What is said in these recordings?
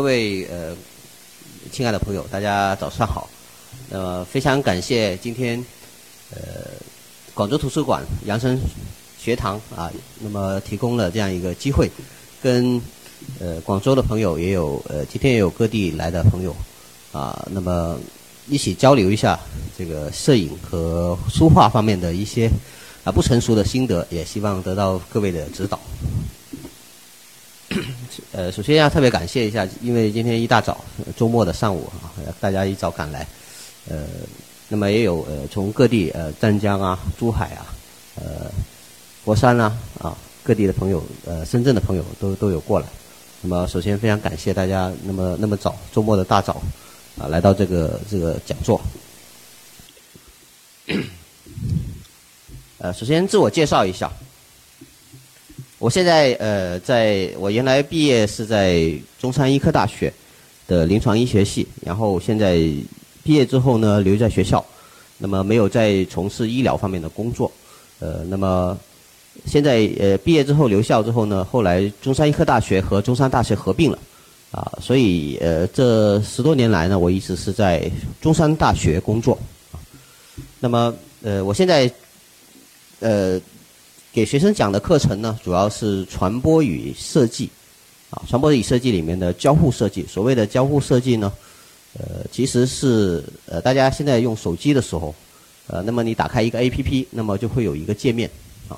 各位呃，亲爱的朋友，大家早上好。那么非常感谢今天呃广州图书馆扬声学堂啊，那么提供了这样一个机会，跟呃广州的朋友也有呃今天也有各地来的朋友啊，那么一起交流一下这个摄影和书画方面的一些啊不成熟的心得，也希望得到各位的指导。呃，首先要特别感谢一下，因为今天一大早周末的上午啊，大家一早赶来，呃，那么也有呃从各地呃湛江啊、珠海啊、呃佛山啊啊各地的朋友呃深圳的朋友都都有过来。那么首先非常感谢大家那么那么早周末的大早啊来到这个这个讲座。呃，首先自我介绍一下。我现在呃，在我原来毕业是在中山医科大学的临床医学系，然后现在毕业之后呢，留在学校，那么没有再从事医疗方面的工作，呃，那么现在呃毕业之后留校之后呢，后来中山医科大学和中山大学合并了，啊，所以呃这十多年来呢，我一直是在中山大学工作，那么呃我现在呃。给学生讲的课程呢，主要是传播与设计，啊，传播与设计里面的交互设计。所谓的交互设计呢，呃，其实是呃，大家现在用手机的时候，呃，那么你打开一个 APP，那么就会有一个界面，啊，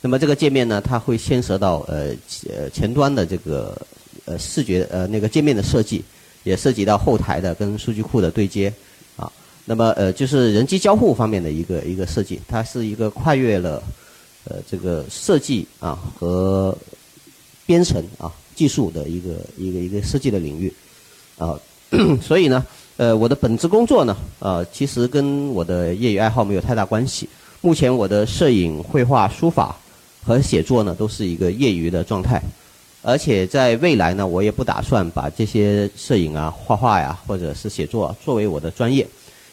那么这个界面呢，它会牵涉到呃呃前端的这个呃视觉呃那个界面的设计，也涉及到后台的跟数据库的对接，啊，那么呃就是人机交互方面的一个一个设计，它是一个跨越了。呃，这个设计啊和编程啊技术的一个一个一个设计的领域啊，所以呢，呃，我的本职工作呢，呃，其实跟我的业余爱好没有太大关系。目前我的摄影、绘画、书法和写作呢，都是一个业余的状态，而且在未来呢，我也不打算把这些摄影啊、画画呀，或者是写作作为我的专业，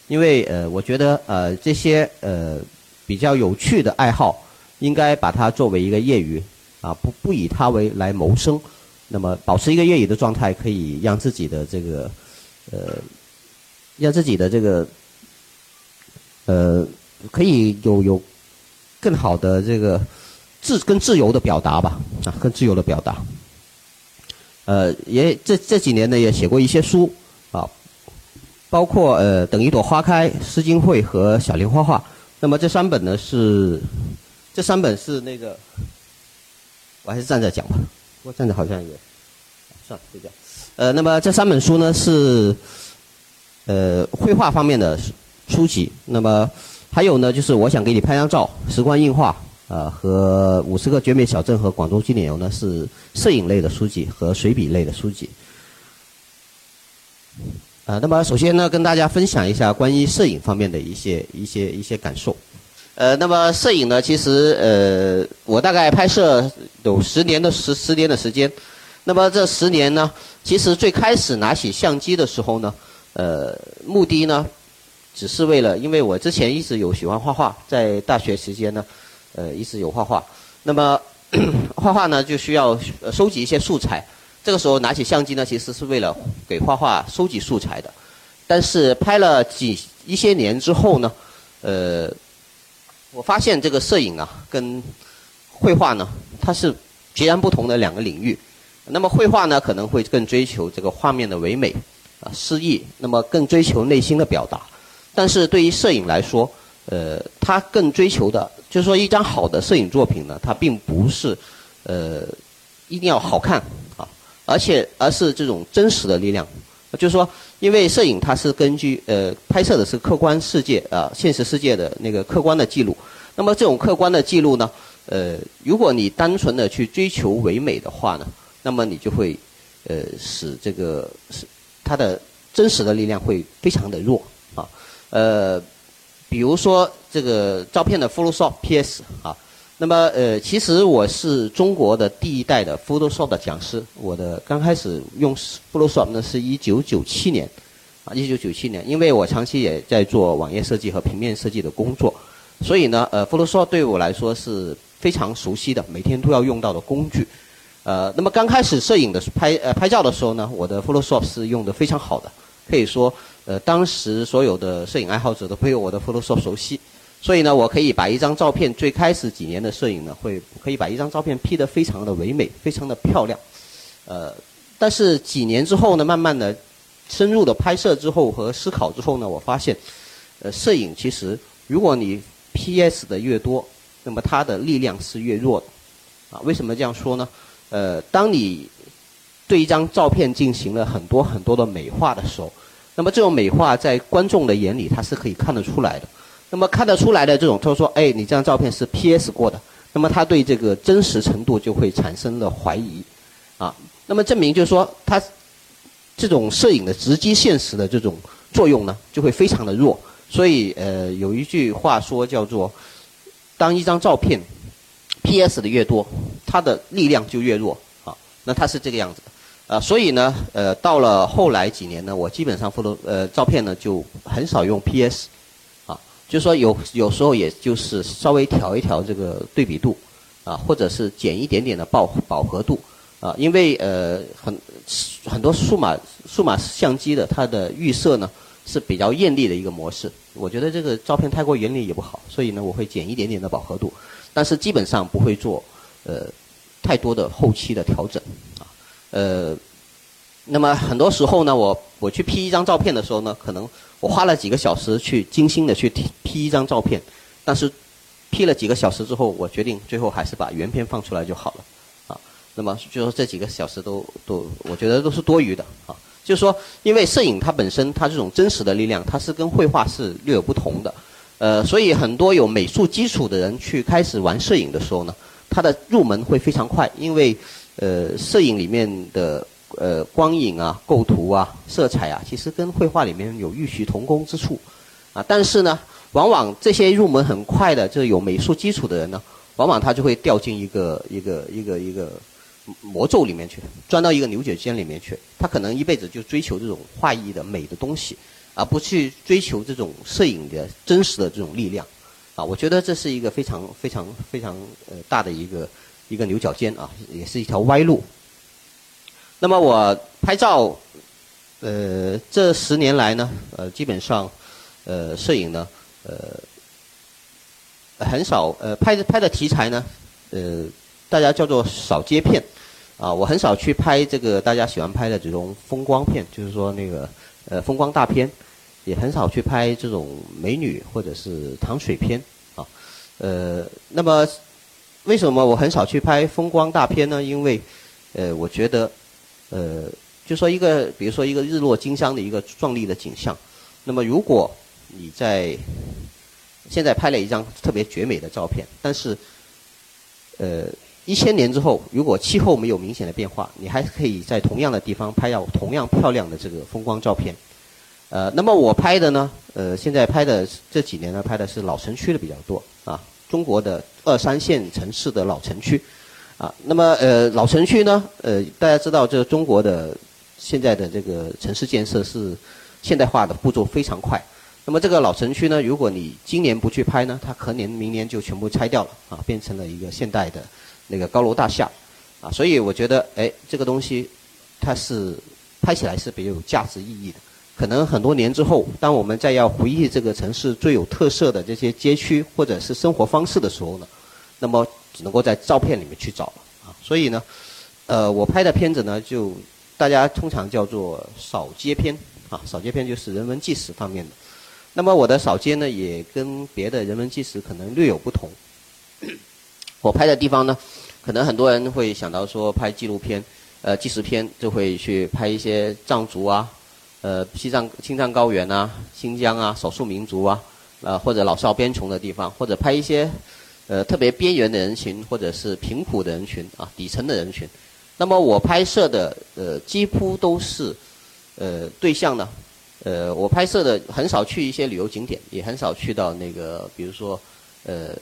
因为呃，我觉得呃这些呃比较有趣的爱好。应该把它作为一个业余，啊，不不以它为来谋生，那么保持一个业余的状态，可以让自己的这个，呃，让自己的这个，呃，可以有有更好的这个自更自由的表达吧，啊，更自由的表达。呃，也这这几年呢，也写过一些书，啊，包括呃《等一朵花开》《诗经会》和《小林画画》，那么这三本呢是。这三本是那个，我还是站着讲吧。我站着好像也，算了，就这样。呃，那么这三本书呢是，呃，绘画方面的书籍。那么还有呢，就是我想给你拍张照，时光映画啊，和五十个绝美小镇和广州经典游呢是摄影类的书籍和随笔类的书籍。啊，那么首先呢，跟大家分享一下关于摄影方面的一些一些一些感受。呃，那么摄影呢？其实呃，我大概拍摄有十年的十十年的时间。那么这十年呢，其实最开始拿起相机的时候呢，呃，目的呢，只是为了，因为我之前一直有喜欢画画，在大学时间呢，呃，一直有画画。那么 画画呢，就需要收集一些素材。这个时候拿起相机呢，其实是为了给画画收集素材的。但是拍了几一些年之后呢，呃。我发现这个摄影啊，跟绘画呢，它是截然不同的两个领域。那么绘画呢，可能会更追求这个画面的唯美啊诗意，那么更追求内心的表达。但是对于摄影来说，呃，它更追求的，就是说一张好的摄影作品呢，它并不是呃一定要好看啊，而且而是这种真实的力量。就是说，因为摄影它是根据呃拍摄的是客观世界啊现实世界的那个客观的记录，那么这种客观的记录呢，呃，如果你单纯的去追求唯美的话呢，那么你就会呃使这个是它的真实的力量会非常的弱啊，呃，比如说这个照片的 Photoshop PS 啊。那么，呃，其实我是中国的第一代的 Photoshop 的讲师。我的刚开始用 Photoshop 呢，是一九九七年，啊，一九九七年，因为我长期也在做网页设计和平面设计的工作，所以呢，呃，Photoshop 对我来说是非常熟悉的，每天都要用到的工具。呃，那么刚开始摄影的拍呃拍照的时候呢，我的 Photoshop 是用的非常好的，可以说呃当时所有的摄影爱好者都会有我的 Photoshop 熟悉，所以呢，我可以把一张照片最开始几年的摄影呢，会可以把一张照片 P 得非常的唯美，非常的漂亮，呃，但是几年之后呢，慢慢的深入的拍摄之后和思考之后呢，我发现，呃，摄影其实如果你 PS 的越多，那么它的力量是越弱的，啊，为什么这样说呢？呃，当你对一张照片进行了很多很多的美化的时候，那么这种美化在观众的眼里，他是可以看得出来的。那么看得出来的这种，他说：“哎，你这张照片是 PS 过的。”那么他对这个真实程度就会产生了怀疑，啊，那么证明就是说，他这种摄影的直击现实的这种作用呢，就会非常的弱。所以，呃，有一句话说叫做：“当一张照片。” P.S. 的越多，它的力量就越弱啊。那它是这个样子的啊。所以呢，呃，到了后来几年呢，我基本上 photo 呃照片呢就很少用 P.S. 就说有有时候也就是稍微调一调这个对比度啊，或者是减一点点的饱饱和度啊。因为呃很很多数码数码相机的它的预设呢是比较艳丽的一个模式，我觉得这个照片太过艳丽也不好，所以呢我会减一点点的饱和度。但是基本上不会做呃太多的后期的调整啊呃，那么很多时候呢，我我去 P 一张照片的时候呢，可能我花了几个小时去精心的去 P 一张照片，但是 P 了几个小时之后，我决定最后还是把原片放出来就好了啊。那么就说这几个小时都都我觉得都是多余的啊。就是说，因为摄影它本身它这种真实的力量，它是跟绘画是略有不同的。呃，所以很多有美术基础的人去开始玩摄影的时候呢，他的入门会非常快，因为呃，摄影里面的呃光影啊、构图啊、色彩啊，其实跟绘画里面有异曲同工之处，啊，但是呢，往往这些入门很快的，就是有美术基础的人呢，往往他就会掉进一个一个一个一个魔咒里面去，钻到一个牛角尖里面去，他可能一辈子就追求这种画意的美的东西。而不去追求这种摄影的真实的这种力量，啊，我觉得这是一个非常非常非常呃大的一个一个牛角尖啊，也是一条歪路。那么我拍照，呃，这十年来呢，呃，基本上，呃，摄影呢，呃，很少呃拍的拍的题材呢，呃，大家叫做少接片，啊，我很少去拍这个大家喜欢拍的这种风光片，就是说那个呃风光大片。也很少去拍这种美女或者是糖水片啊，呃，那么为什么我很少去拍风光大片呢？因为，呃，我觉得，呃，就说一个，比如说一个日落金山的一个壮丽的景象，那么如果你在现在拍了一张特别绝美的照片，但是，呃，一千年之后，如果气候没有明显的变化，你还可以在同样的地方拍到同样漂亮的这个风光照片。呃，那么我拍的呢，呃，现在拍的这几年呢，拍的是老城区的比较多啊，中国的二三线城市的老城区，啊，那么呃，老城区呢，呃，大家知道，这中国的现在的这个城市建设是现代化的步骤非常快，那么这个老城区呢，如果你今年不去拍呢，它可能明年就全部拆掉了啊，变成了一个现代的那个高楼大厦，啊，所以我觉得，哎，这个东西它是拍起来是比较有价值意义的。可能很多年之后，当我们再要回忆这个城市最有特色的这些街区或者是生活方式的时候呢，那么只能够在照片里面去找了啊。所以呢，呃，我拍的片子呢，就大家通常叫做扫街片啊，扫街片就是人文纪实方面的。那么我的扫街呢，也跟别的人文纪实可能略有不同。我拍的地方呢，可能很多人会想到说拍纪录片，呃，纪实片就会去拍一些藏族啊。呃，西藏青藏高原啊，新疆啊，少数民族啊，呃，或者老少边穷的地方，或者拍一些呃特别边缘的人群，或者是贫苦的人群啊，底层的人群。那么我拍摄的呃几乎都是呃对象呢，呃，我拍摄的很少去一些旅游景点，也很少去到那个比如说呃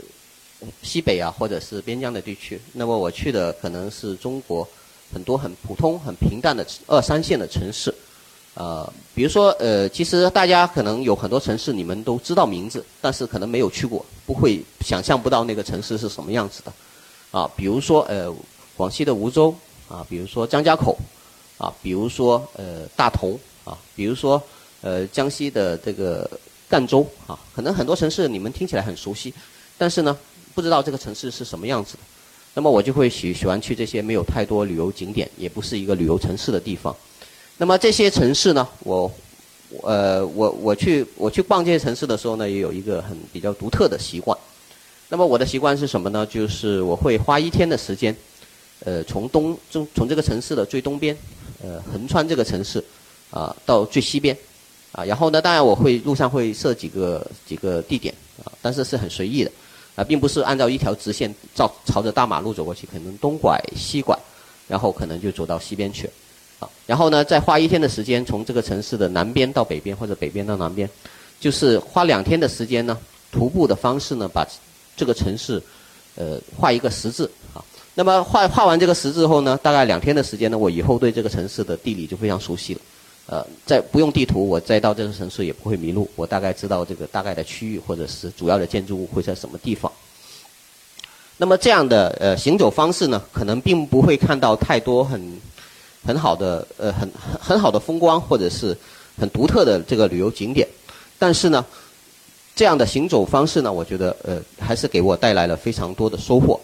西北啊，或者是边疆的地区。那么我去的可能是中国很多很普通、很平淡的二三线的城市。呃，比如说，呃，其实大家可能有很多城市你们都知道名字，但是可能没有去过，不会想象不到那个城市是什么样子的，啊，比如说，呃，广西的梧州，啊，比如说张家口，啊，比如说呃大同，啊，比如说呃江西的这个赣州，啊，可能很多城市你们听起来很熟悉，但是呢，不知道这个城市是什么样子的。那么我就会喜喜欢去这些没有太多旅游景点，也不是一个旅游城市的地方。那么这些城市呢，我呃我我去我去逛这些城市的时候呢，也有一个很比较独特的习惯。那么我的习惯是什么呢？就是我会花一天的时间，呃，从东从从这个城市的最东边，呃，横穿这个城市，啊，到最西边，啊，然后呢，当然我会路上会设几个几个地点，啊，但是是很随意的，啊，并不是按照一条直线照朝着大马路走过去，可能东拐西拐，然后可能就走到西边去，啊，然后呢，再花一天的时间从这个城市的南边到北边或者北边到南边，就是花两天的时间呢，徒步的方式呢，把。这个城市，呃，画一个十字啊。那么画画完这个十字后呢，大概两天的时间呢，我以后对这个城市的地理就非常熟悉了。呃，在不用地图，我再到这个城市也不会迷路。我大概知道这个大概的区域或者是主要的建筑物会在什么地方。那么这样的呃行走方式呢，可能并不会看到太多很很好的呃很很好的风光或者是很独特的这个旅游景点，但是呢。这样的行走方式呢，我觉得呃还是给我带来了非常多的收获。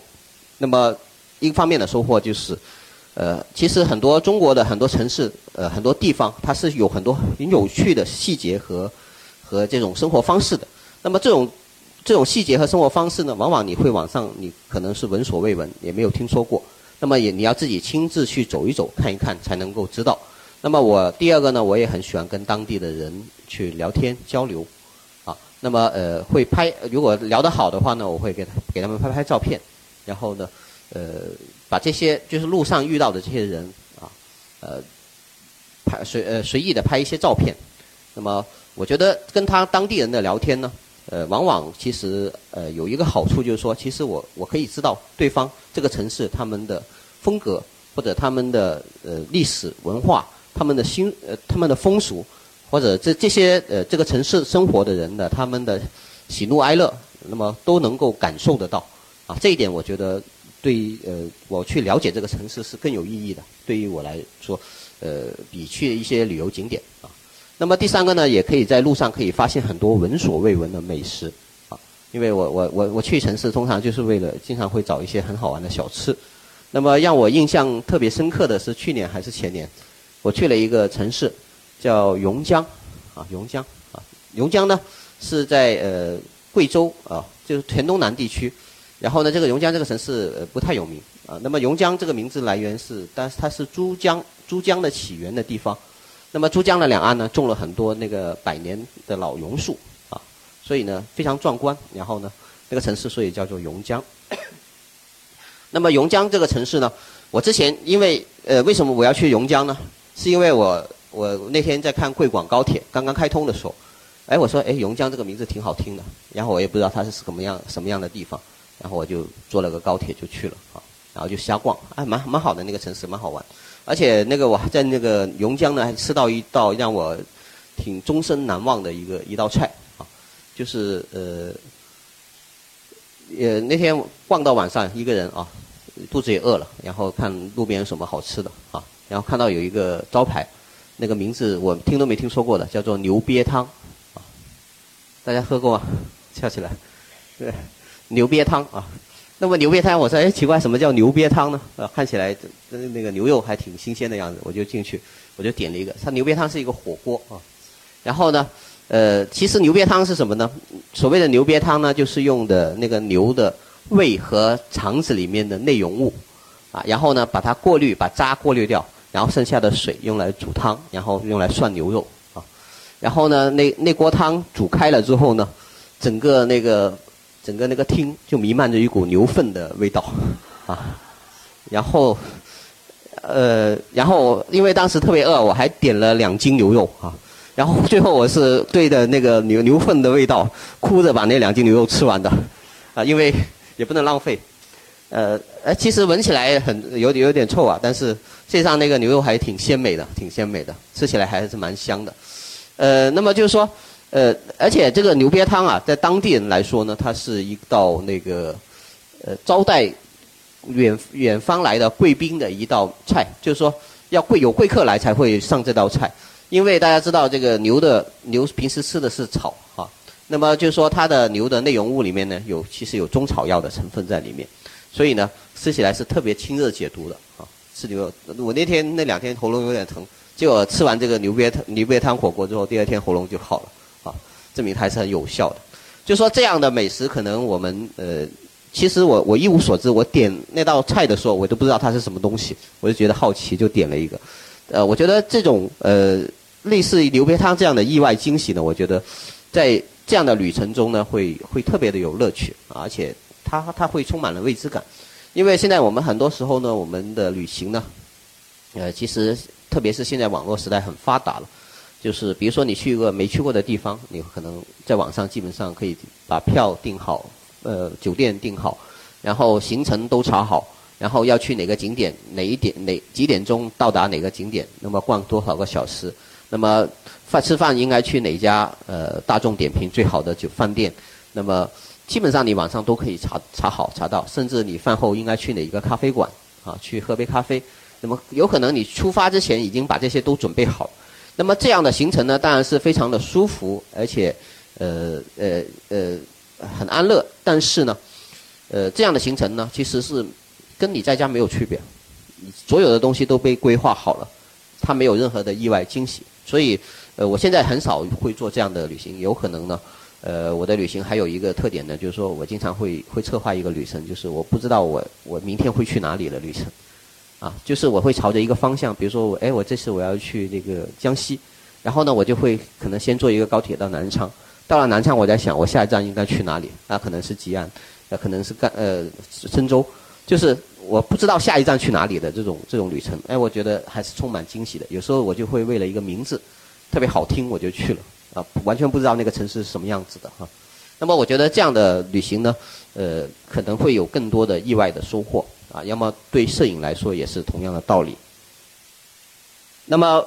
那么一方面的收获就是，呃，其实很多中国的很多城市呃很多地方，它是有很多很有趣的细节和和这种生活方式的。那么这种这种细节和生活方式呢，往往你会网上你可能是闻所未闻，也没有听说过。那么也你要自己亲自去走一走看一看才能够知道。那么我第二个呢，我也很喜欢跟当地的人去聊天交流。啊那么呃会拍，如果聊得好的话呢，我会给他给他们拍拍照片，然后呢，呃把这些就是路上遇到的这些人啊，呃拍随呃随意的拍一些照片。那么我觉得跟他当地人的聊天呢，呃往往其实呃有一个好处就是说，其实我我可以知道对方这个城市他们的风格或者他们的呃历史文化、他们的新呃他们的风俗。或者这这些呃这个城市生活的人的他们的喜怒哀乐，那么都能够感受得到，啊，这一点我觉得对于呃我去了解这个城市是更有意义的。对于我来说，呃，比去一些旅游景点啊。那么第三个呢，也可以在路上可以发现很多闻所未闻的美食，啊，因为我我我我去城市通常就是为了经常会找一些很好玩的小吃。那么让我印象特别深刻的是去年还是前年，我去了一个城市。叫榕江，啊，榕江，啊，榕江呢是在呃贵州啊，就是黔东南地区。然后呢，这个榕江这个城市呃不太有名啊。那么榕江这个名字来源是，但是它是珠江珠江的起源的地方。那么珠江的两岸呢，种了很多那个百年的老榕树啊，所以呢非常壮观。然后呢，那个城市所以叫做榕江。那么榕江这个城市呢，我之前因为呃为什么我要去榕江呢？是因为我。我那天在看贵广高铁刚刚开通的时候，哎，我说哎，榕江这个名字挺好听的，然后我也不知道它是什么样什么样的地方，然后我就坐了个高铁就去了啊，然后就瞎逛，哎，蛮蛮好的那个城市，蛮好玩，而且那个我还在那个榕江呢，还吃到一道让我挺终身难忘的一个一道菜啊，就是呃，呃那天逛到晚上一个人啊，肚子也饿了，然后看路边有什么好吃的啊，然后看到有一个招牌。那个名字我听都没听说过的，叫做牛瘪汤，啊，大家喝过吗？笑起来，对，牛瘪汤啊。那么牛瘪汤，我说哎奇怪，什么叫牛瘪汤呢？呃，看起来那个牛肉还挺新鲜的样子，我就进去，我就点了一个。它牛瘪汤是一个火锅啊。然后呢，呃，其实牛瘪汤是什么呢？所谓的牛瘪汤呢，就是用的那个牛的胃和肠子里面的内容物，啊，然后呢把它过滤，把渣过滤掉。然后剩下的水用来煮汤，然后用来涮牛肉啊。然后呢，那那锅汤煮开了之后呢，整个那个整个那个厅就弥漫着一股牛粪的味道 啊。然后呃，然后因为当时特别饿，我还点了两斤牛肉啊。然后最后我是对着那个牛牛粪的味道，哭着把那两斤牛肉吃完的啊，因为也不能浪费。呃，呃，其实闻起来很有有点臭啊，但是实际上那个牛肉还挺鲜美的，挺鲜美的，吃起来还是蛮香的。呃，那么就是说，呃，而且这个牛瘪汤啊，在当地人来说呢，它是一道那个呃招待远远方来的贵宾的一道菜，就是说要贵有贵客来才会上这道菜。因为大家知道这个牛的牛平时吃的是草啊，那么就是说它的牛的内容物里面呢有其实有中草药的成分在里面，所以呢吃起来是特别清热解毒的啊。吃牛，我那天那两天喉咙有点疼，结果吃完这个牛瘪汤牛瘪汤火锅之后，第二天喉咙就好了，证明它还是很有效的。就说这样的美食，可能我们呃，其实我我一无所知，我点那道菜的时候，我都不知道它是什么东西，我就觉得好奇，就点了一个。呃，我觉得这种呃类似于牛瘪汤这样的意外惊喜呢，我觉得在这样的旅程中呢，会会特别的有乐趣，而且它它会充满了未知感。因为现在我们很多时候呢，我们的旅行呢，呃，其实特别是现在网络时代很发达了。就是比如说你去一个没去过的地方，你可能在网上基本上可以把票订好，呃，酒店订好，然后行程都查好，然后要去哪个景点，哪一点哪几点钟到达哪个景点，那么逛多少个小时，那么饭吃饭应该去哪家呃大众点评最好的酒饭店，那么基本上你网上都可以查查好查到，甚至你饭后应该去哪一个咖啡馆啊去喝杯咖啡，那么有可能你出发之前已经把这些都准备好。那么这样的行程呢，当然是非常的舒服，而且，呃呃呃，很安乐。但是呢，呃，这样的行程呢，其实是跟你在家没有区别，所有的东西都被规划好了，它没有任何的意外惊喜。所以，呃，我现在很少会做这样的旅行。有可能呢，呃，我的旅行还有一个特点呢，就是说我经常会会策划一个旅程，就是我不知道我我明天会去哪里的旅程。啊，就是我会朝着一个方向，比如说我，哎，我这次我要去这个江西，然后呢，我就会可能先坐一个高铁到南昌，到了南昌，我在想我下一站应该去哪里？那可能是吉安，呃，可能是赣呃深州，就是我不知道下一站去哪里的这种这种旅程，哎，我觉得还是充满惊喜的。有时候我就会为了一个名字特别好听，我就去了，啊，完全不知道那个城市是什么样子的哈。那么我觉得这样的旅行呢，呃，可能会有更多的意外的收获。啊，要么对摄影来说也是同样的道理。那么，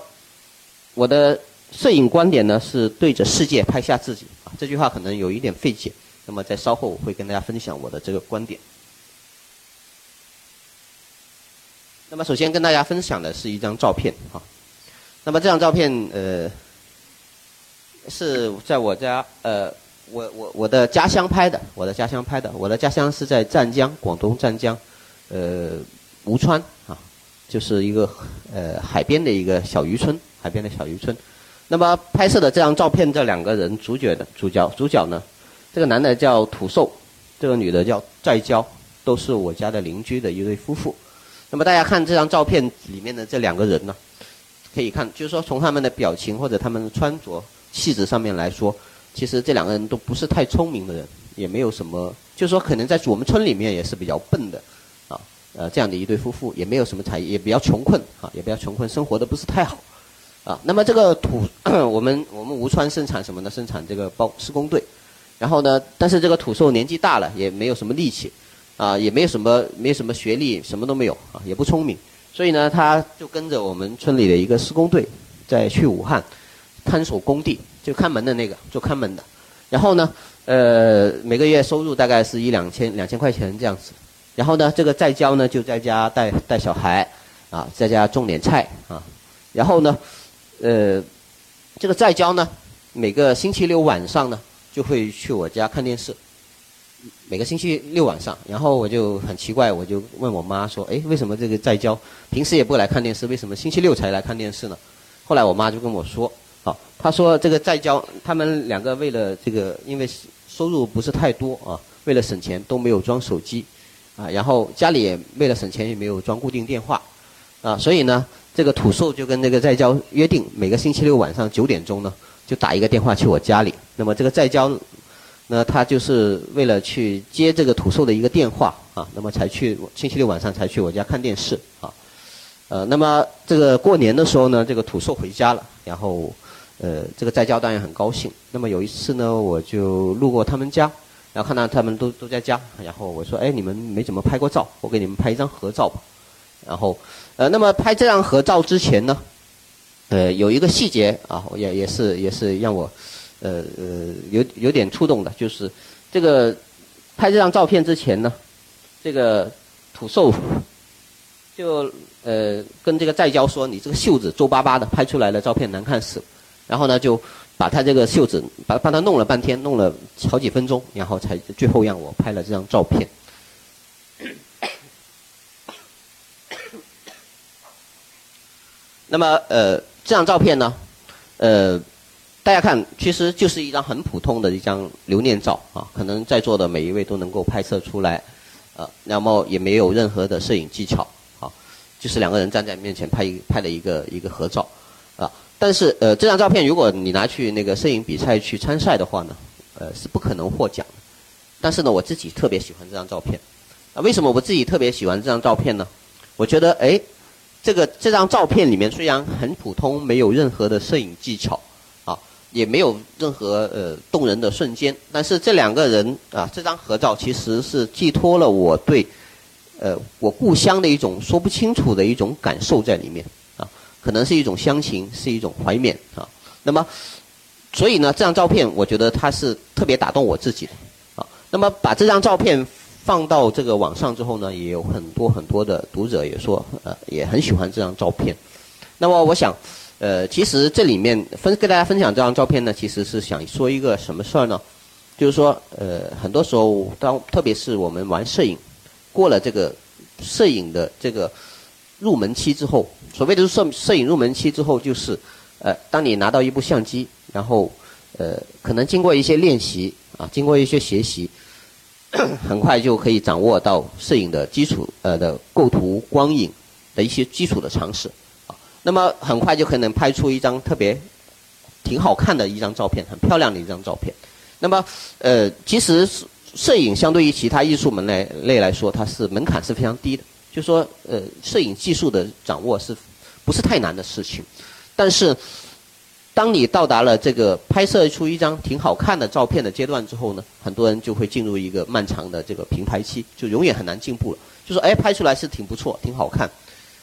我的摄影观点呢是对着世界拍下自己啊，这句话可能有一点费解。那么在稍后我会跟大家分享我的这个观点。那么首先跟大家分享的是一张照片哈。那么这张照片呃，是在我家呃，我我我的家乡拍的，我的家乡拍的，我的家乡是在湛江，广东湛江。呃，吴川啊，就是一个呃海边的一个小渔村，海边的小渔村。那么拍摄的这张照片，这两个人主角的主角主角呢，这个男的叫土寿，这个女的叫在娇，都是我家的邻居的一对夫妇。那么大家看这张照片里面的这两个人呢，可以看，就是说从他们的表情或者他们的穿着气质上面来说，其实这两个人都不是太聪明的人，也没有什么，就是说可能在我们村里面也是比较笨的。呃，这样的一对夫妇也没有什么才艺，也比较穷困啊，也比较穷困，生活的不是太好，啊。那么这个土，我们我们吴川生产什么呢？生产这个包施工队。然后呢，但是这个土寿年纪大了，也没有什么力气，啊，也没有什么没有什么学历，什么都没有啊，也不聪明。所以呢，他就跟着我们村里的一个施工队，在去武汉看守工地，就看门的那个做看门的。然后呢，呃，每个月收入大概是一两千两千块钱这样子。然后呢，这个在娇呢就在家带带小孩，啊，在家种点菜啊。然后呢，呃，这个在娇呢，每个星期六晚上呢就会去我家看电视。每个星期六晚上，然后我就很奇怪，我就问我妈说：“哎，为什么这个在娇平时也不来看电视，为什么星期六才来看电视呢？”后来我妈就跟我说：“好，她说这个在娇他们两个为了这个，因为收入不是太多啊，为了省钱都没有装手机。”啊，然后家里也为了省钱也没有装固定电话，啊，所以呢，这个土寿就跟这个在交约定，每个星期六晚上九点钟呢，就打一个电话去我家里。那么这个在交，那他就是为了去接这个土寿的一个电话啊，那么才去星期六晚上才去我家看电视啊。呃，那么这个过年的时候呢，这个土寿回家了，然后呃，这个在交当然很高兴。那么有一次呢，我就路过他们家。然后看到他们都都在家，然后我说：“哎，你们没怎么拍过照，我给你们拍一张合照吧。”然后，呃，那么拍这张合照之前呢，呃，有一个细节啊，也也是也是让我，呃呃，有有点触动的，就是这个拍这张照片之前呢，这个土寿就呃跟这个在交说，你这个袖子皱巴巴的，拍出来的照片难看死。然后呢，就把他这个袖子把帮他弄了半天，弄了好几分钟，然后才最后让我拍了这张照片。那么呃，这张照片呢，呃，大家看，其实就是一张很普通的一张留念照啊，可能在座的每一位都能够拍摄出来，呃，那么也没有任何的摄影技巧啊，就是两个人站在面前拍一拍了一个一个合照啊。但是呃，这张照片如果你拿去那个摄影比赛去参赛的话呢，呃，是不可能获奖的。但是呢，我自己特别喜欢这张照片啊。为什么我自己特别喜欢这张照片呢？我觉得哎。这个这张照片里面虽然很普通，没有任何的摄影技巧，啊，也没有任何呃动人的瞬间，但是这两个人啊，这张合照其实是寄托了我对，呃，我故乡的一种说不清楚的一种感受在里面，可能是一种乡情，是一种怀缅啊。那么，所以呢，这张照片我觉得它是特别打动我自己的，啊，那么把这张照片。放到这个网上之后呢，也有很多很多的读者也说，呃，也很喜欢这张照片。那么我想，呃，其实这里面分跟大家分享这张照片呢，其实是想说一个什么事儿呢？就是说，呃，很多时候当特别是我们玩摄影，过了这个摄影的这个入门期之后，所谓的摄摄影入门期之后，就是呃，当你拿到一部相机，然后呃，可能经过一些练习啊，经过一些学习。很快就可以掌握到摄影的基础呃的构图、光影的一些基础的常识啊。那么很快就可能拍出一张特别挺好看的一张照片，很漂亮的一张照片。那么呃，其实摄影相对于其他艺术门类类来说，它是门槛是非常低的。就说呃，摄影技术的掌握是不是太难的事情？但是当你到达了这个拍摄出一张挺好看的照片的阶段之后呢，很多人就会进入一个漫长的这个平台期，就永远很难进步了。就说哎，拍出来是挺不错，挺好看。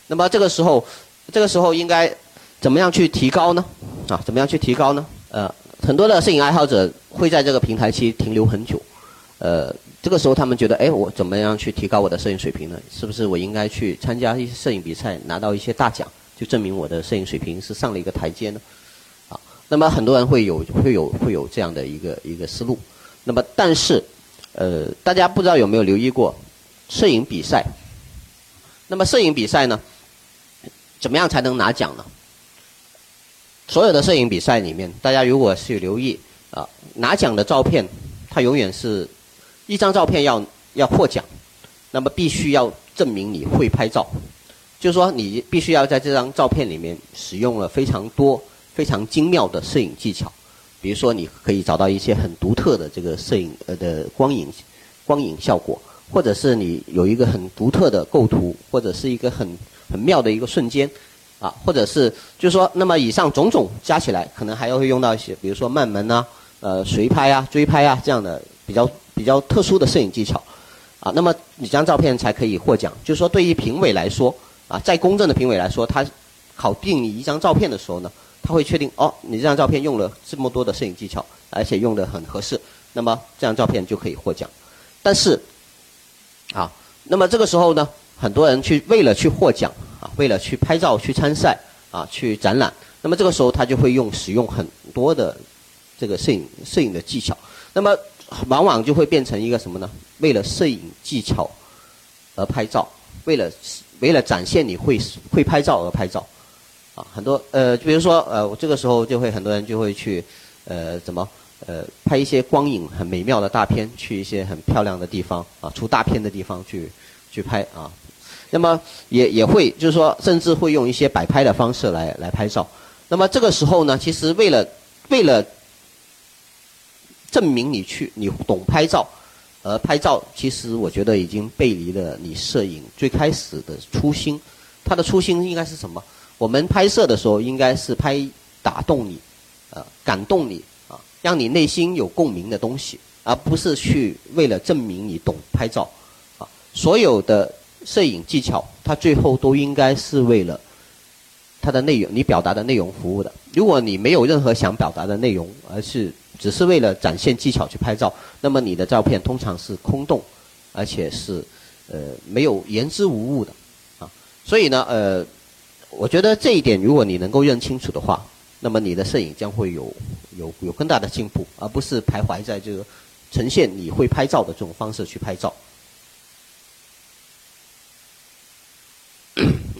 那么这个时候，这个时候应该怎么样去提高呢？啊，怎么样去提高呢？呃，很多的摄影爱好者会在这个平台期停留很久。呃，这个时候他们觉得，哎，我怎么样去提高我的摄影水平呢？是不是我应该去参加一些摄影比赛，拿到一些大奖，就证明我的摄影水平是上了一个台阶呢？啊那么很多人会有会有会有这样的一个一个思路，那么但是，呃，大家不知道有没有留意过摄影比赛？那么摄影比赛呢，怎么样才能拿奖呢？所有的摄影比赛里面，大家如果是留意啊，拿奖的照片，它永远是一张照片要要获奖，那么必须要证明你会拍照，就是说你必须要在这张照片里面使用了非常多。非常精妙的摄影技巧，比如说你可以找到一些很独特的这个摄影呃的光影光影效果，或者是你有一个很独特的构图，或者是一个很很妙的一个瞬间，啊，或者是就是说，那么以上种种加起来，可能还要会用到一些，比如说慢门啊、呃随拍啊、追拍啊这样的比较比较特殊的摄影技巧，啊，那么你这张照片才可以获奖。就是说，对于评委来说，啊，在公正的评委来说，他考定你一张照片的时候呢。他会确定哦，你这张照片用了这么多的摄影技巧，而且用的很合适，那么这张照片就可以获奖。但是，啊，那么这个时候呢，很多人去为了去获奖啊，为了去拍照、去参赛啊、去展览，那么这个时候他就会用使用很多的这个摄影摄影的技巧，那么往往就会变成一个什么呢？为了摄影技巧而拍照，为了为了展现你会会拍照而拍照。啊，很多呃，比如说呃，我这个时候就会很多人就会去，呃，怎么呃，拍一些光影很美妙的大片，去一些很漂亮的地方啊，出大片的地方去去拍啊。那么也也会就是说，甚至会用一些摆拍的方式来来拍照。那么这个时候呢，其实为了为了证明你去你懂拍照，而拍照，其实我觉得已经背离了你摄影最开始的初心。它的初心应该是什么？我们拍摄的时候，应该是拍打动你、呃感动你啊，让你内心有共鸣的东西，而不是去为了证明你懂拍照啊。所有的摄影技巧，它最后都应该是为了它的内容，你表达的内容服务的。如果你没有任何想表达的内容，而是只是为了展现技巧去拍照，那么你的照片通常是空洞，而且是呃没有言之无物的啊。所以呢，呃，我觉得这一点如果你能够认清楚的话，那么你的摄影将会有有有更大的进步，而不是徘徊在这个呈现你会拍照的这种方式去拍照。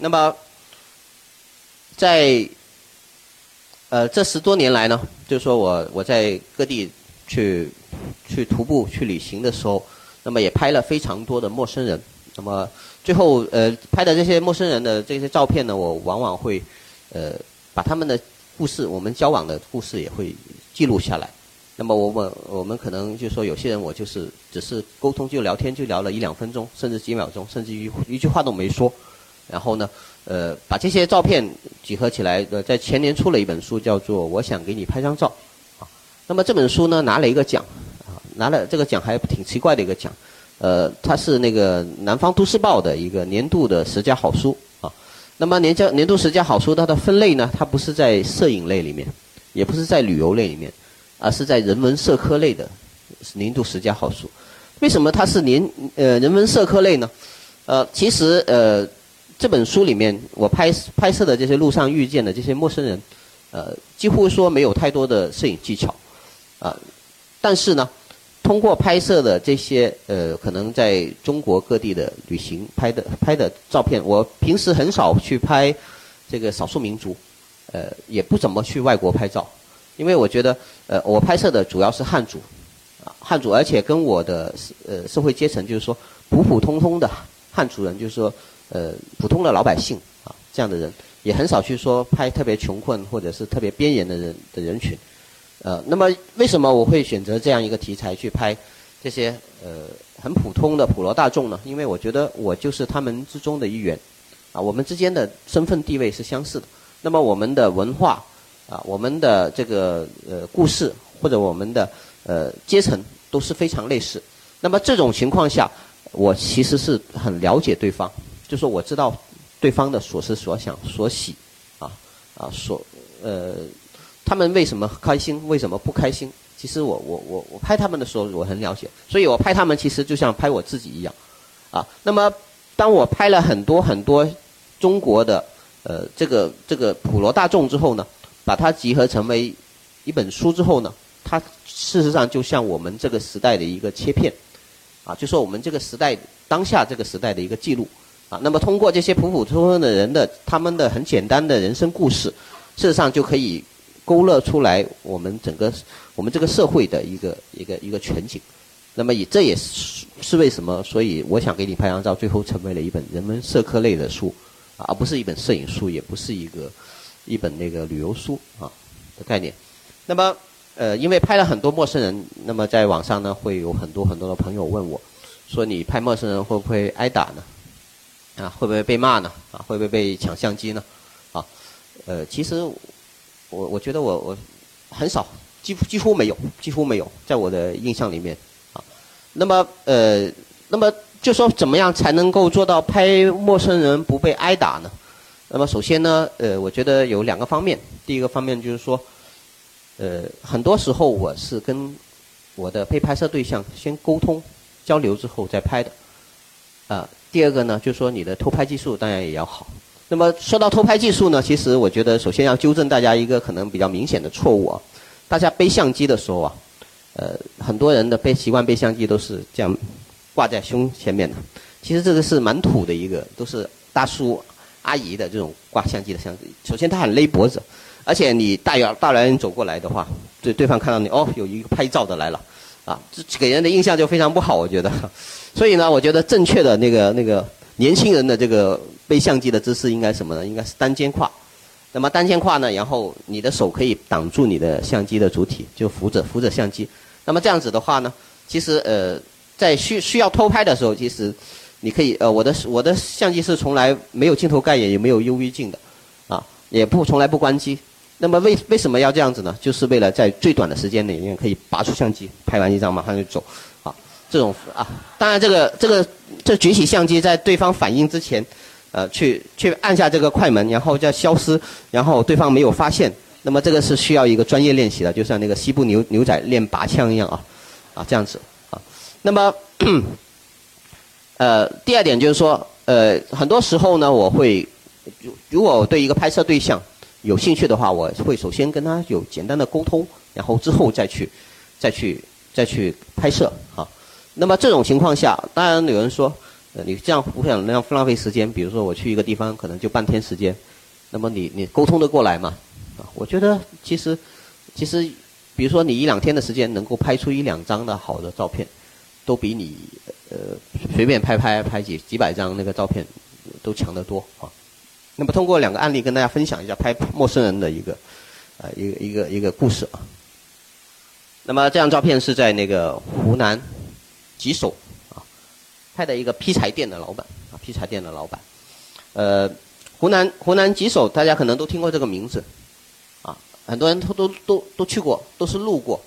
那么，在呃这十多年来呢，就是说我我在各地去去徒步去旅行的时候，那么也拍了非常多的陌生人。那么最后呃拍的这些陌生人的这些照片呢，我往往会呃把他们的故事，我们交往的故事也会记录下来。那么我们我们可能就说有些人我就是只是沟通就聊天就聊了一两分钟，甚至几秒钟，甚至于一句话都没说。然后呢，呃，把这些照片集合起来，呃，在前年出了一本书，叫做《我想给你拍张照》，啊，那么这本书呢拿了一个奖，啊，拿了这个奖还挺奇怪的一个奖，呃，它是那个南方都市报的一个年度的十佳好书，啊，那么年佳年度十佳好书它的分类呢，它不是在摄影类里面，也不是在旅游类里面，而是在人文社科类的年度十佳好书。为什么它是年呃人文社科类呢？呃，其实呃。这本书里面，我拍拍摄的这些路上遇见的这些陌生人，呃，几乎说没有太多的摄影技巧，啊，但是呢，通过拍摄的这些呃，可能在中国各地的旅行拍的拍的照片，我平时很少去拍这个少数民族，呃，也不怎么去外国拍照，因为我觉得，呃，我拍摄的主要是汉族，啊，汉族，而且跟我的呃社会阶层就是说普普通通的汉族人，就是说。呃，普通的老百姓啊，这样的人也很少去说拍特别穷困或者是特别边缘的人的人群，呃，那么为什么我会选择这样一个题材去拍这些呃很普通的普罗大众呢？因为我觉得我就是他们之中的一员，啊，我们之间的身份地位是相似的，那么我们的文化啊，我们的这个呃故事或者我们的呃阶层都是非常类似，那么这种情况下，我其实是很了解对方。就说我知道对方的所思所想所喜，啊啊所呃他们为什么开心为什么不开心？其实我我我我拍他们的时候我很了解，所以我拍他们其实就像拍我自己一样，啊那么当我拍了很多很多中国的呃这个这个普罗大众之后呢，把它集合成为一本书之后呢，它事实上就像我们这个时代的一个切片，啊就说我们这个时代当下这个时代的一个记录。啊，那么通过这些普普通通的人的他们的很简单的人生故事，事实上就可以勾勒出来我们整个我们这个社会的一个一个一个全景。那么也这也是是为什么，所以我想给你拍张照，最后成为了一本人文社科类的书，啊，而不是一本摄影书，也不是一个一本那个旅游书啊的概念。那么呃，因为拍了很多陌生人，那么在网上呢会有很多很多的朋友问我，说你拍陌生人会不会挨打呢？啊，会不会被骂呢？啊，会不会被抢相机呢？啊，呃，其实我我觉得我我很少，几乎几乎没有，几乎没有，在我的印象里面啊。那么呃，那么就说怎么样才能够做到拍陌生人不被挨打呢？那么首先呢，呃，我觉得有两个方面。第一个方面就是说，呃，很多时候我是跟我的被拍摄对象先沟通交流之后再拍的，啊。第二个呢，就是说你的偷拍技术当然也要好。那么说到偷拍技术呢，其实我觉得首先要纠正大家一个可能比较明显的错误啊。大家背相机的时候啊，呃，很多人的背习惯背相机都是这样挂在胸前面的。其实这个是蛮土的一个，都是大叔阿姨的这种挂相机的相机。首先它很勒脖子，而且你大摇大人走过来的话，对对方看到你哦，有一个拍照的来了，啊，这给人的印象就非常不好，我觉得。所以呢，我觉得正确的那个那个年轻人的这个背相机的姿势应该什么呢？应该是单肩挎。那么单肩挎呢，然后你的手可以挡住你的相机的主体，就扶着扶着相机。那么这样子的话呢，其实呃，在需需要偷拍的时候，其实你可以呃，我的我的相机是从来没有镜头盖眼，也没有 UV 镜的，啊，也不从来不关机。那么为为什么要这样子呢？就是为了在最短的时间里面可以拔出相机，拍完一张马上就走。这种啊，当然这个这个这举起相机在对方反应之前，呃，去去按下这个快门，然后再消失，然后对方没有发现，那么这个是需要一个专业练习的，就像那个西部牛牛仔练拔枪一样啊，啊这样子啊。那么呃，第二点就是说，呃，很多时候呢，我会，如果我对一个拍摄对象有兴趣的话，我会首先跟他有简单的沟通，然后之后再去，再去，再去拍摄。那么这种情况下，当然有人说，呃，你这样不想浪浪费时间，比如说我去一个地方可能就半天时间，那么你你沟通得过来吗？啊，我觉得其实，其实，比如说你一两天的时间能够拍出一两张的好的照片，都比你呃随便拍拍拍几几百张那个照片都强得多啊。那么通过两个案例跟大家分享一下拍陌生人的一个啊一个一个一个故事啊。那么这张照片是在那个湖南吉首啊派的一个劈柴店的老板啊劈柴店的老板，呃湖南湖南吉首大家可能都听过这个名字。啊很多人都都都都去过，都是路过。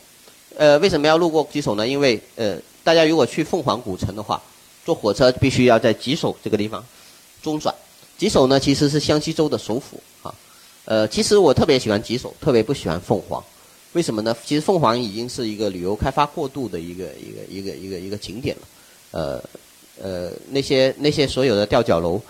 呃，为什么要路过吉首呢？因为呃，大家如果去凤凰古城的话，坐火车必须要在吉首这个地方中转。吉首呢，其实是湘西州的首府啊。呃，其实我特别喜欢吉首，特别不喜欢凤凰。为什么呢？其实凤凰已经是一个旅游开发过度的一个一个一个一个一个景点了。呃呃，那些那些所有的吊脚楼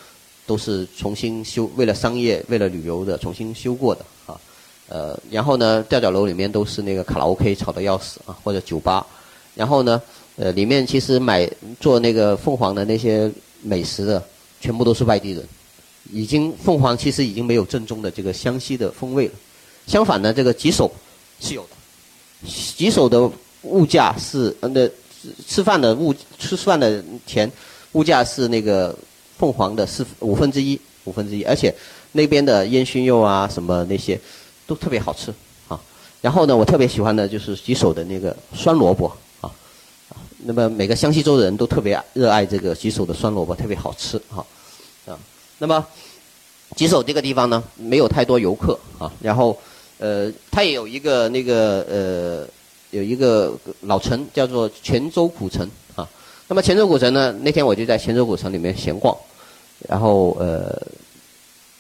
都是重新修，为了商业、为了旅游的重新修过的啊。呃，然后呢，吊脚楼里面都是那个卡拉 OK 吵得要死啊，或者酒吧。然后呢，呃，里面其实买做那个凤凰的那些美食的，全部都是外地人。已经凤凰其实已经没有正宗的这个湘西的风味了。相反呢，这个吉首是有的。吉首的物价是呃，那吃饭的物吃饭的钱，物价是那个凤凰的四五分之一五分之一，而且那边的烟熏肉啊什么那些。都特别好吃，啊，然后呢，我特别喜欢的就是吉首的那个酸萝卜，啊，那么每个湘西州的人都特别热爱这个吉首的酸萝卜，特别好吃，啊，啊，那么吉首这个地方呢，没有太多游客，啊，然后，呃，它也有一个那个呃，有一个老城叫做泉州古城，啊，那么泉州古城呢，那天我就在泉州古城里面闲逛，然后呃，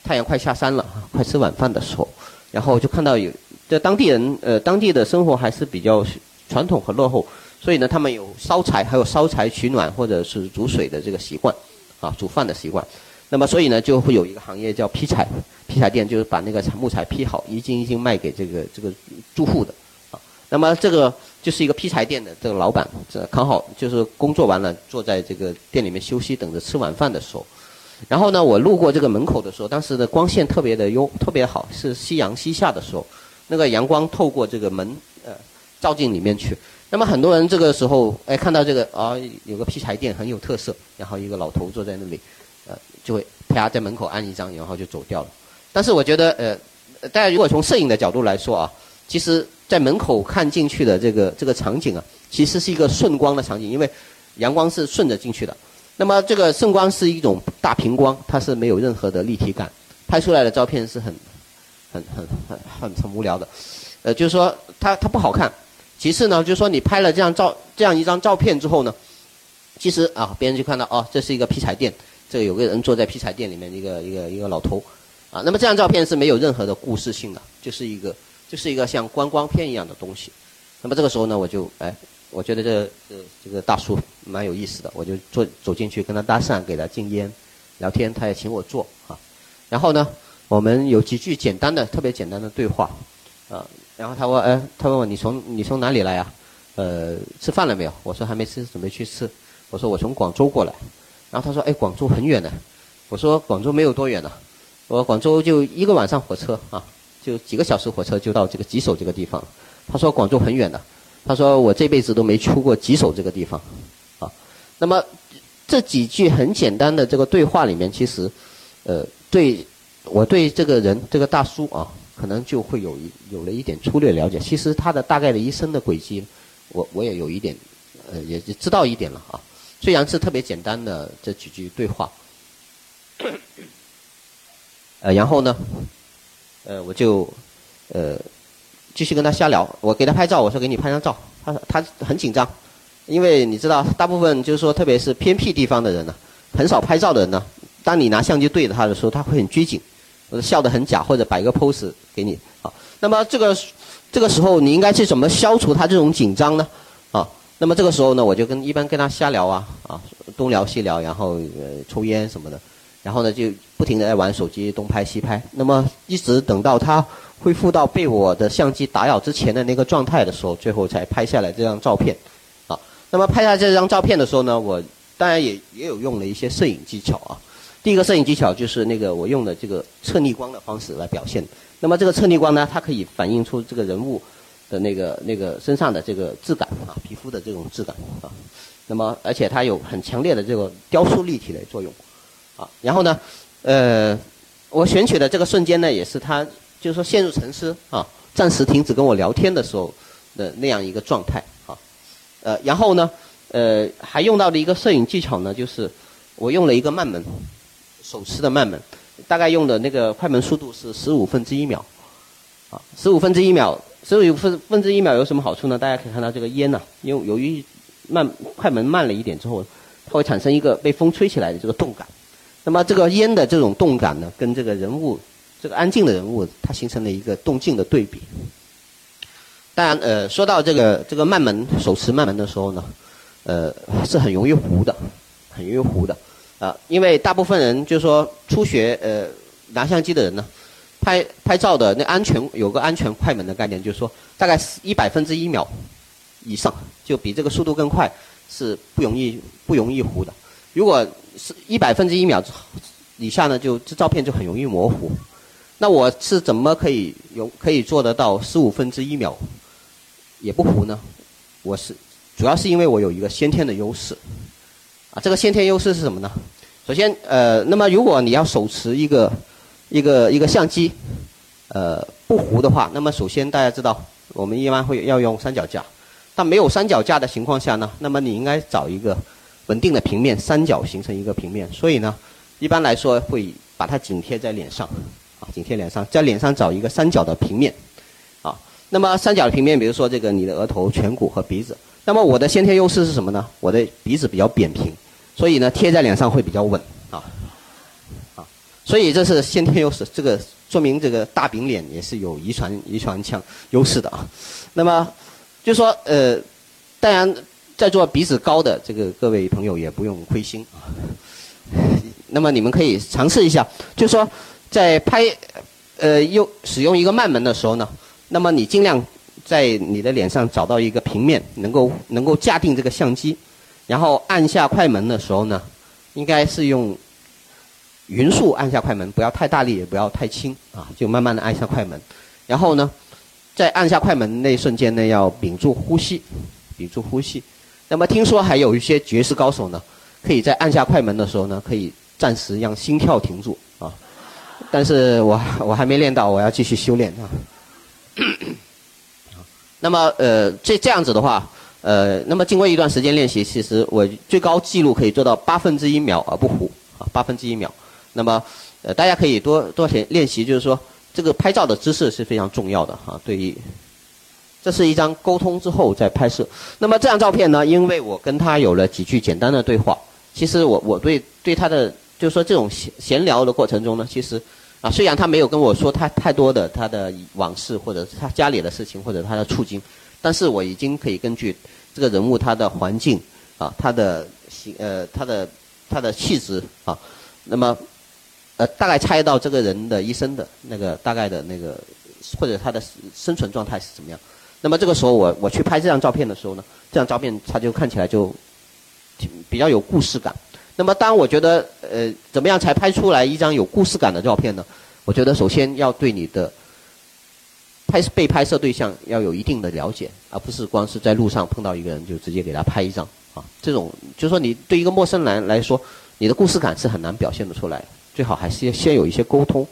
太阳快下山了，快吃晚饭的时候。然后就看到有，这当地人呃，当地的生活还是比较传统和落后，所以呢，他们有烧柴，还有烧柴取暖或者是煮水的这个习惯，啊，煮饭的习惯。那么所以呢，就会有一个行业叫劈柴，劈柴店就是把那个木材劈好，一斤一斤卖给这个这个住户的，啊。那么这个就是一个劈柴店的这个老板，这刚好就是工作完了，坐在这个店里面休息，等着吃晚饭的时候。然后呢，我路过这个门口的时候，当时的光线特别的优，特别好，是夕阳西下的时候，那个阳光透过这个门，呃，照进里面去。那么很多人这个时候，哎，看到这个啊，有个劈柴店很有特色，然后一个老头坐在那里，就会啪在门口按一张，然后就走掉了。但是我觉得，呃，大家如果从摄影的角度来说啊，其实在门口看进去的这个这个场景啊，其实是一个顺光的场景，因为阳光是顺着进去的。那么这个圣光是一种大平光，它是没有任何的立体感，拍出来的照片是很、很、很、很、很、很无聊的，呃，就是说它它不好看。其次呢，就是说你拍了这样照这样一张照片之后呢，其实啊，别人就看到哦，这是一个劈柴店，这有个人坐在劈柴店里面，一个一个一个老头，啊，那么这张照片是没有任何的故事性的，就是一个就是一个像观光片一样的东西。那么这个时候呢，我就哎。我觉得这这这个大叔蛮有意思的，我就坐走进去跟他搭讪，给他敬烟，聊天，他也请我坐啊。然后呢，我们有几句简单的、特别简单的对话啊。然后他问，哎，他问我你从你从哪里来啊？呃，吃饭了没有？我说还没吃，准备去吃。我说我从广州过来。然后他说，哎，广州很远呢。我说广州没有多远呢，我广州就一个晚上火车啊，就几个小时火车就到这个吉首这个地方。他说广州很远的。他说：“我这辈子都没出过吉首这个地方，啊，那么这几句很简单的这个对话里面，其实，呃，对我对这个人这个大叔啊，可能就会有一有了一点粗略了解。其实他的大概的一生的轨迹，我我也有一点，呃，也知道一点了啊。虽然是特别简单的这几句对话，呃，然后呢，呃，我就，呃。”继续跟他瞎聊，我给他拍照，我说给你拍张照，他他很紧张，因为你知道，大部分就是说，特别是偏僻地方的人呢，很少拍照的人呢，当你拿相机对着他的时候，他会很拘谨，笑得很假，或者摆个 pose 给你好。那么这个这个时候，你应该去怎么消除他这种紧张呢？那么这个时候呢，我就跟一般跟他瞎聊啊啊，东聊西聊，然后呃抽烟什么的，然后呢就不停的在玩手机，东拍西拍。那么一直等到他恢复到被我的相机打扰之前的那个状态的时候，最后才拍下来这张照片。啊，那么拍下这张照片的时候呢，我当然也也有用了一些摄影技巧啊。第一个摄影技巧就是那个我用的这个侧逆光的方式来表现。那么这个侧逆光呢，它可以反映出这个人物。的那个那个身上的这个质感啊，皮肤的这种质感啊，那么而且它有很强烈的这个雕塑立体的作用啊。然后呢，呃，我选取的这个瞬间呢，也是他就是说陷入沉思啊，暂时停止跟我聊天的时候的那样一个状态啊。呃，然后呢，呃，还用到的一个摄影技巧呢，就是我用了一个慢门，手持的慢门，大概用的那个快门速度是十五分之一秒啊，十五分之一秒。十五分分之一秒有什么好处呢？大家可以看到这个烟呢，因为由于慢快门慢了一点之后，它会产生一个被风吹起来的这个动感。那么这个烟的这种动感呢，跟这个人物这个安静的人物，它形成了一个动静的对比。当然，呃，说到这个这个慢门手持慢门的时候呢，呃，是很容易糊的，很容易糊的啊，因为大部分人就是说初学呃拿相机的人呢。拍拍照的那安全有个安全快门的概念，就是说大概一百分之一秒以上，就比这个速度更快，是不容易不容易糊的。如果是一百分之一秒以下呢，就这照片就很容易模糊。那我是怎么可以有可以做得到十五分之一秒也不糊呢？我是主要是因为我有一个先天的优势啊。这个先天优势是什么呢？首先，呃，那么如果你要手持一个一个一个相机，呃，不糊的话，那么首先大家知道，我们一般会要用三脚架。但没有三脚架的情况下呢，那么你应该找一个稳定的平面，三角形成一个平面。所以呢，一般来说会把它紧贴在脸上，啊，紧贴脸上，在脸上找一个三角的平面，啊，那么三角的平面，比如说这个你的额头、颧骨和鼻子。那么我的先天优势是什么呢？我的鼻子比较扁平，所以呢，贴在脸上会比较稳，啊。所以这是先天优势，这个说明这个大饼脸也是有遗传遗传强优势的啊。那么就说呃，当然在座鼻子高的这个各位朋友也不用灰心啊。那么你们可以尝试一下，就说在拍呃用使用一个慢门的时候呢，那么你尽量在你的脸上找到一个平面，能够能够架定这个相机，然后按下快门的时候呢，应该是用。匀速按下快门，不要太大力，也不要太轻啊，就慢慢的按下快门。然后呢，在按下快门那一瞬间呢，要屏住呼吸，屏住呼吸。那么听说还有一些绝世高手呢，可以在按下快门的时候呢，可以暂时让心跳停住啊。但是我我还没练到，我要继续修炼啊。那么呃，这这样子的话，呃，那么经过一段时间练习，其实我最高记录可以做到八分之一秒而不糊啊，八分之一秒。那么，呃，大家可以多多练练习，就是说，这个拍照的姿势是非常重要的哈。对于，这是一张沟通之后再拍摄。那么这张照片呢，因为我跟他有了几句简单的对话，其实我我对对他的就是说这种闲闲聊的过程中呢，其实啊，虽然他没有跟我说太太多的他的往事或者是他家里的事情或者他的处境，但是我已经可以根据这个人物他的环境啊，他的形呃他的他的气质啊，那么。呃，大概猜到这个人的一生的那个大概的那个，或者他的生存状态是怎么样。那么这个时候，我我去拍这张照片的时候呢，这张照片它就看起来就比较有故事感。那么当我觉得呃，怎么样才拍出来一张有故事感的照片呢？我觉得首先要对你的拍被拍摄对象要有一定的了解，而不是光是在路上碰到一个人就直接给他拍一张啊。这种就是说，你对一个陌生人来说，你的故事感是很难表现得出来。最好还是先有一些沟通，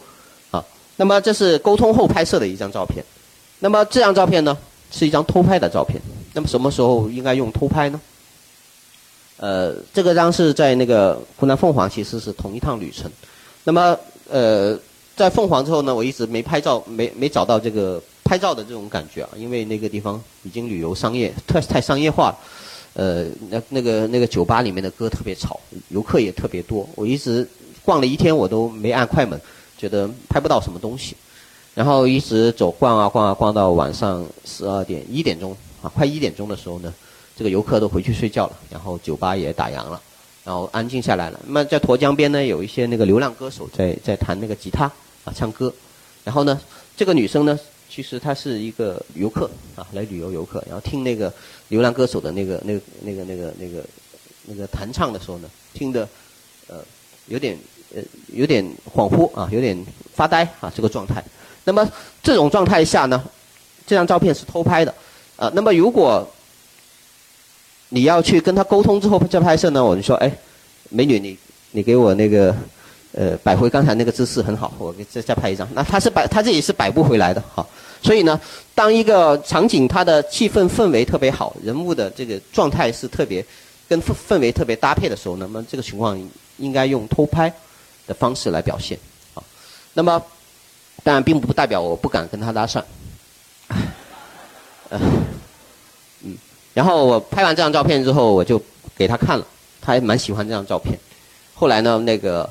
啊，那么这是沟通后拍摄的一张照片，那么这张照片呢是一张偷拍的照片，那么什么时候应该用偷拍呢？呃，这个张是在那个湖南凤凰，其实是同一趟旅程，那么呃，在凤凰之后呢，我一直没拍照，没没找到这个拍照的这种感觉啊，因为那个地方已经旅游商业太太商业化了，呃，那那个那个酒吧里面的歌特别吵，游客也特别多，我一直。逛了一天，我都没按快门，觉得拍不到什么东西，然后一直走逛啊逛啊逛到晚上十二点一点钟啊，快一点钟的时候呢，这个游客都回去睡觉了，然后酒吧也打烊了，然后安静下来了。那么在沱江边呢，有一些那个流浪歌手在在弹那个吉他啊唱歌，然后呢，这个女生呢，其实她是一个游客啊，来旅游游客，然后听那个流浪歌手的那个那个那个那个那个那个弹唱的时候呢，听的呃有点呃有点恍惚啊，有点发呆啊这个状态。那么这种状态下呢，这张照片是偷拍的啊。那么如果你要去跟他沟通之后再拍摄呢？我就说，哎，美女，你你给我那个，呃，摆回刚才那个姿势很好，我给再再拍一张。那他是摆他自己是摆不回来的，哈。所以呢，当一个场景它的气氛氛围特别好，人物的这个状态是特别跟氛氛围特别搭配的时候，那么这个情况应该用偷拍的方式来表现，啊。那么当然并不代表我不敢跟他搭讪，嗯。然后我拍完这张照片之后，我就给他看了，他还蛮喜欢这张照片。后来呢，那个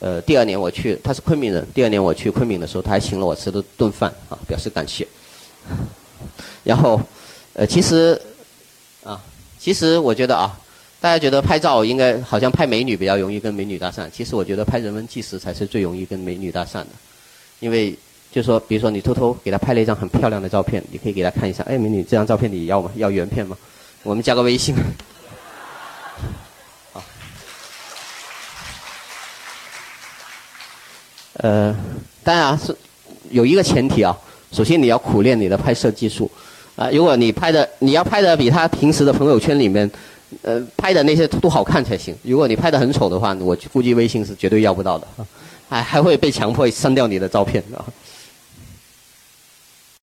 呃，第二年我去，他是昆明人。第二年我去昆明的时候，他还请了我吃了顿饭啊，表示感谢。然后呃，其实啊，其实我觉得啊，大家觉得拍照应该好像拍美女比较容易跟美女搭讪，其实我觉得拍人文纪实才是最容易跟美女搭讪的，因为。就说，比如说你偷偷给他拍了一张很漂亮的照片，你可以给他看一下。哎，美女，这张照片你要吗？要原片吗？我们加个微信。呃，当然是有一个前提啊，首先你要苦练你的拍摄技术。啊，如果你拍的你要拍的比他平时的朋友圈里面，呃，拍的那些都好看才行。如果你拍的很丑的话，我估计微信是绝对要不到的，还还会被强迫删掉你的照片啊。